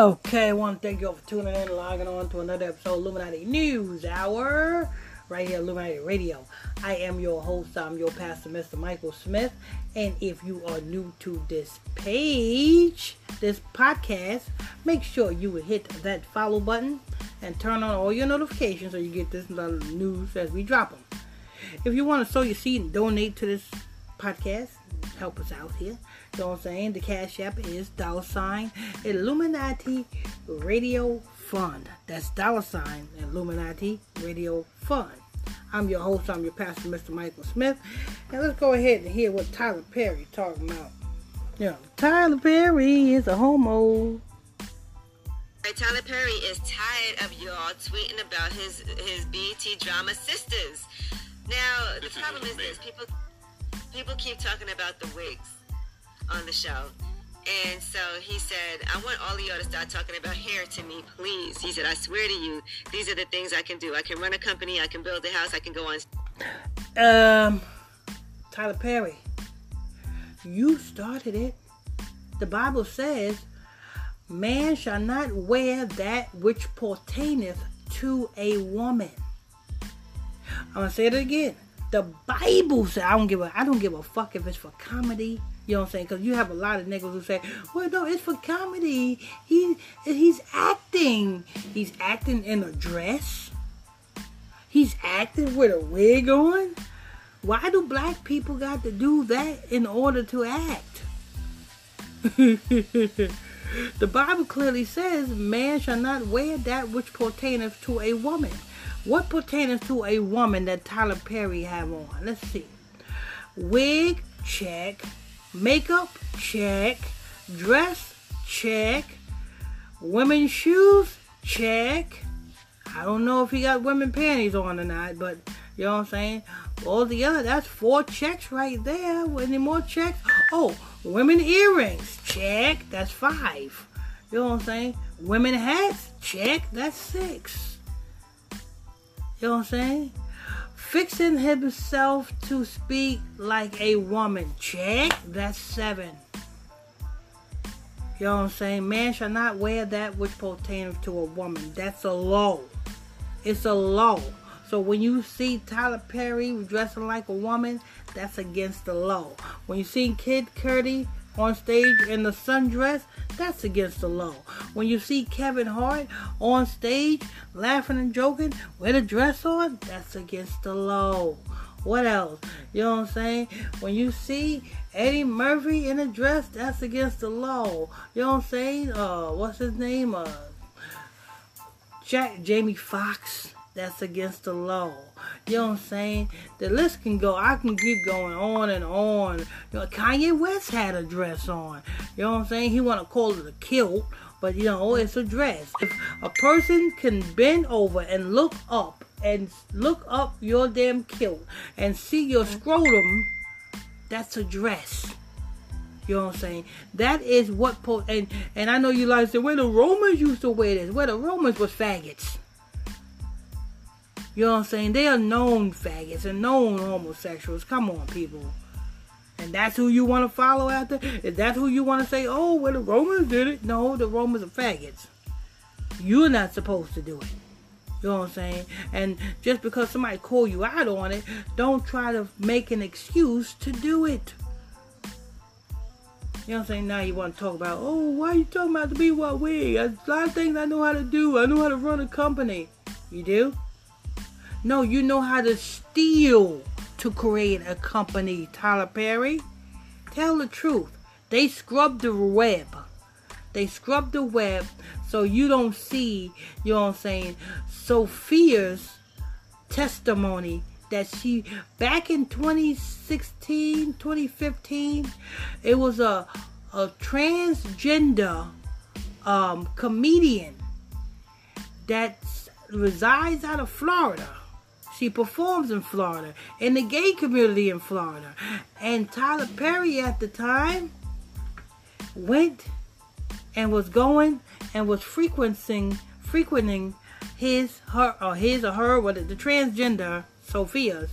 Okay, I want to thank you all for tuning in, and logging on to another episode of Illuminati News Hour, right here, Illuminati Radio. I am your host, I'm your pastor, Mr. Michael Smith. And if you are new to this page, this podcast, make sure you hit that follow button and turn on all your notifications so you get this news as we drop them. If you want to sow your seed and donate to this podcast, help us out here. You know what I'm saying? The cash app is dollar sign Illuminati Radio Fund. That's dollar sign Illuminati Radio Fund. I'm your host, I'm your pastor, Mr. Michael Smith. And let's go ahead and hear what Tyler Perry talking about. Yeah, Tyler Perry is a homo. Tyler Perry is tired of y'all tweeting about his his BET drama sisters. Now the problem is this: people people keep talking about the wigs on the show. And so he said, I want all of y'all to start talking about hair to me, please. He said, I swear to you, these are the things I can do. I can run a company, I can build a house, I can go on. Um, Tyler Perry, you started it. The Bible says, Man shall not wear that which pertaineth to a woman. I'm gonna say it again. The Bible says I don't give a I don't give a fuck if it's for comedy. You know what I'm saying? Because you have a lot of niggas who say, "Well, no, it's for comedy. He he's acting. He's acting in a dress. He's acting with a wig on. Why do black people got to do that in order to act?" the Bible clearly says, "Man shall not wear that which pertaineth to a woman." What pertains to a woman that Tyler Perry have on? Let's see. Wig, check. Makeup, check. Dress, check. Women's shoes, check. I don't know if he got women panties on or not, but you know what I'm saying? All the other, that's four checks right there. Any more checks? Oh, women earrings, check. That's five. You know what I'm saying? Women hats, check. That's six. You know what I'm saying? Fixing himself to speak like a woman. Check. That's seven. You know what I'm saying? Man shall not wear that which pertaineth to a woman. That's a law. It's a law. So when you see Tyler Perry dressing like a woman, that's against the law. When you see Kid Cudi on stage in the sundress, that's against the law. When you see Kevin Hart on stage laughing and joking with a dress on, that's against the law. What else? You know what I'm saying? When you see Eddie Murphy in a dress, that's against the law. You know what I'm saying? Uh, what's his name? Uh, Jack Jamie Foxx that's against the law. You know what I'm saying? The list can go. I can keep going on and on. You know, Kanye West had a dress on. You know what I'm saying? He want to call it a kilt, but you know it's a dress. If a person can bend over and look up and look up your damn kilt and see your mm-hmm. scrotum, that's a dress. You know what I'm saying? That is what po- and and I know you like to say, where the Romans used to wear this. Where the Romans was faggots. You know what I'm saying? They are known faggots and known homosexuals. Come on, people. And that's who you want to follow after? Is that who you want to say, oh, well, the Romans did it? No, the Romans are faggots. You're not supposed to do it. You know what I'm saying? And just because somebody call you out on it, don't try to make an excuse to do it. You know what I'm saying? Now you want to talk about, oh, why are you talking about the be what we? A lot of things I know how to do. I know how to run a company. You do? No, you know how to steal to create a company, Tyler Perry. Tell the truth. They scrub the web. They scrub the web so you don't see, you know what I'm saying, Sophia's testimony that she back in 2016, 2015, it was a a transgender um, comedian that resides out of Florida she performs in Florida, in the gay community in Florida. And Tyler Perry at the time went and was going and was frequenting frequenting his her or his or her what the transgender Sophia's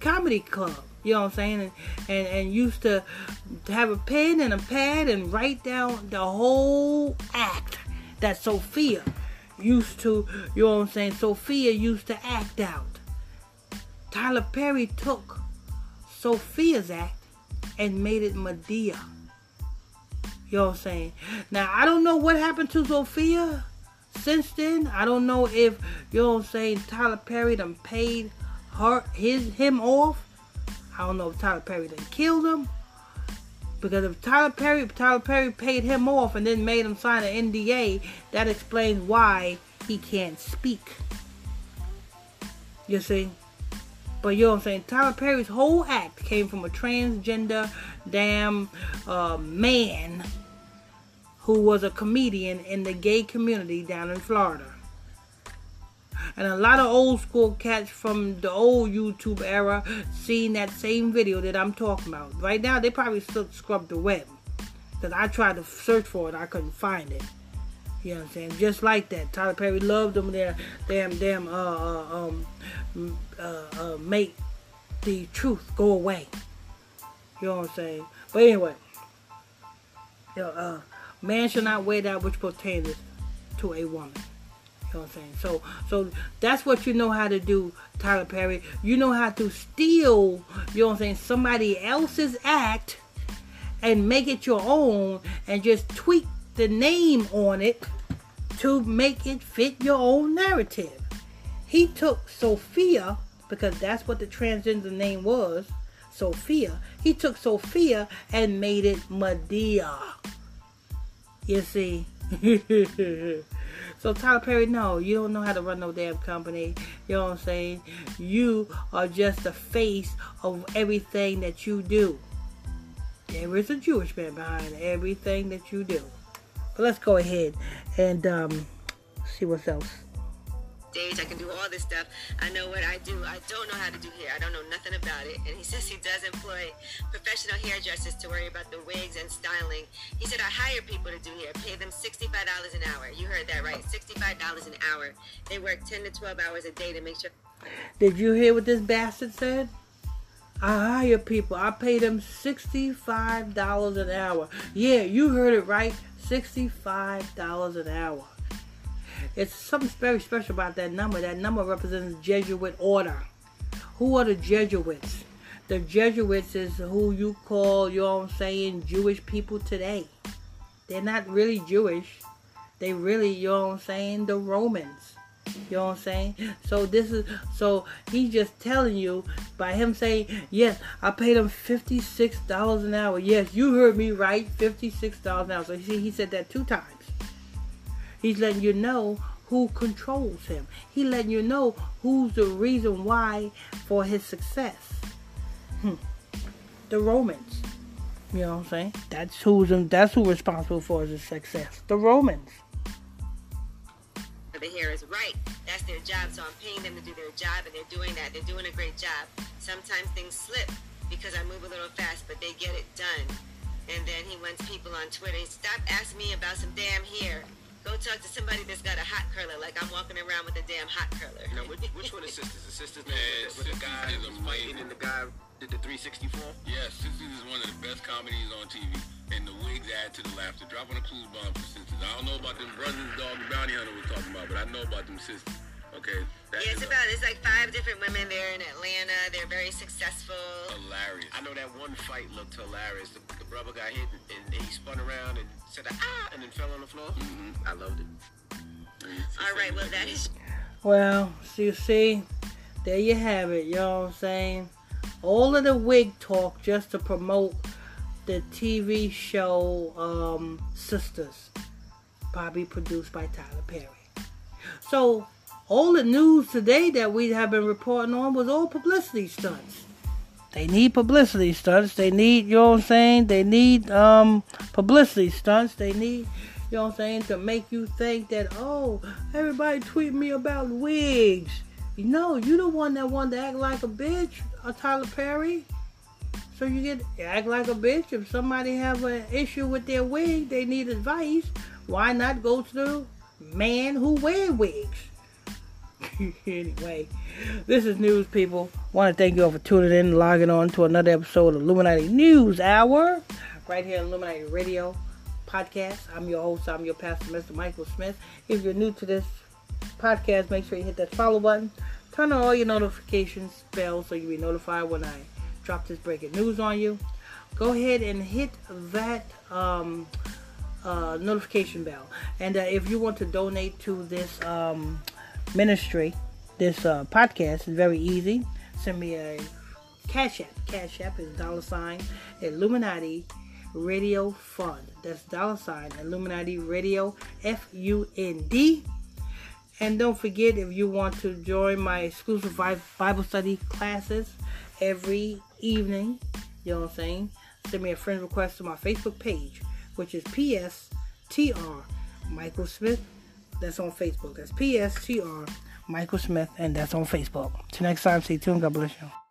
comedy club. You know what I'm saying? And, and and used to have a pen and a pad and write down the whole act that Sophia used to, you know what I'm saying? Sophia used to act out. Tyler Perry took Sophia's act and made it Madea. You know what I'm saying? Now, I don't know what happened to Sophia since then. I don't know if, you know what I'm saying, Tyler Perry done paid her, his, him off. I don't know if Tyler Perry done killed him. Because if Tyler Perry, Tyler Perry paid him off and then made him sign an NDA, that explains why he can't speak. You see? But you know what I'm saying? Tyler Perry's whole act came from a transgender damn uh, man who was a comedian in the gay community down in Florida. And a lot of old school cats from the old YouTube era seen that same video that I'm talking about. Right now, they probably still scrub the web. Because I tried to search for it, I couldn't find it. You know what I'm saying? Just like that. Tyler Perry loved them there. Damn, damn, uh, uh, um, uh, uh, make the truth go away. You know what I'm saying? But anyway, you know, uh, man shall not wear that which pertains to a woman. You know what I'm saying? So, so that's what you know how to do, Tyler Perry. You know how to steal, you know what I'm saying, somebody else's act and make it your own and just tweak the name on it to make it fit your own narrative. He took Sophia, because that's what the transgender name was, Sophia. He took Sophia and made it Madea. You see? so Tyler Perry, no, you don't know how to run no damn company. You know what I'm saying? You are just the face of everything that you do. There is a Jewish man behind everything that you do. But let's go ahead and um, see what else stage. I can do all this stuff. I know what I do. I don't know how to do hair. I don't know nothing about it. And he says he does employ professional hairdressers to worry about the wigs and styling. He said I hire people to do hair, pay them $65 an hour. You heard that right. $65 an hour. They work 10 to 12 hours a day to make sure. Did you hear what this bastard said? I hire people. I pay them $65 an hour. Yeah, you heard it right. $65 an hour. It's something very special about that number. That number represents Jesuit order. Who are the Jesuits? The Jesuits is who you call, you know what I'm saying, Jewish people today. They're not really Jewish. They really, you know what I'm saying, the Romans. You know what I'm saying? So this is so he's just telling you by him saying, Yes, I paid him fifty six dollars an hour. Yes, you heard me right, fifty six dollars an hour. So see he said that two times. He's letting you know who controls him. He letting you know who's the reason why for his success. Hmm. The Romans. You know what I'm saying? That's who's that's who responsible for his success. The Romans. The hair is right. That's their job. So I'm paying them to do their job, and they're doing that. They're doing a great job. Sometimes things slip because I move a little fast, but they get it done. And then he wants people on Twitter. Stop asking me about some damn hair. Go talk to somebody that's got a hot curler, like I'm walking around with a damn hot curler. Now, which, which one is sisters? The sisters man, with, with the guy who was fighting and the guy did the 364? Yeah, Sisters is one of the best comedies on TV. And the wigs add to the laughter. Drop on a clues bomb for Sisters. I don't know about them brothers dog and bounty hunter was talking about, but I know about them sisters. Okay. Yeah, it's about it's like five different women there in Atlanta. They're very successful. Hilarious. I know that one fight looked hilarious. The, the brother got hit and, and, he spun around and said ah and then fell on the floor. Mm-hmm. I loved it. All right, well that is. Well, so you see, there you have it. You know what I'm saying? All of the wig talk just to promote the TV show um, Sisters, probably produced by Tyler Perry. So all the news today that we have been reporting on was all publicity stunts. They need publicity stunts. They need, you know what I'm saying? They need um, publicity stunts. They need, you know what I'm saying, to make you think that, oh, everybody tweet me about wigs. You know, you the one that wanted to act like a bitch, a uh, Tyler Perry. So you get act like a bitch. If somebody have an issue with their wig, they need advice. Why not go to the man who wear wigs? anyway, this is news, people. Want to thank you all for tuning in and logging on to another episode of Illuminati News Hour, right here on Illuminati Radio podcast. I'm your host. I'm your pastor, Mr. Michael Smith. If you're new to this podcast, make sure you hit that follow button. Turn on all your notifications bell so you'll be notified when I drop this breaking news on you. Go ahead and hit that um, uh, notification bell. And uh, if you want to donate to this um, ministry, this uh, podcast is very easy. Send me a Cash App. Cash App is dollar sign Illuminati Radio Fund. That's dollar sign Illuminati Radio F U N D. And don't forget if you want to join my exclusive Bible study classes every evening, you know what I'm saying? Send me a friend request to my Facebook page, which is PSTR Michael Smith. That's on Facebook. That's PSTR Michael Smith, and that's on Facebook. Till next time, stay tuned. God bless you.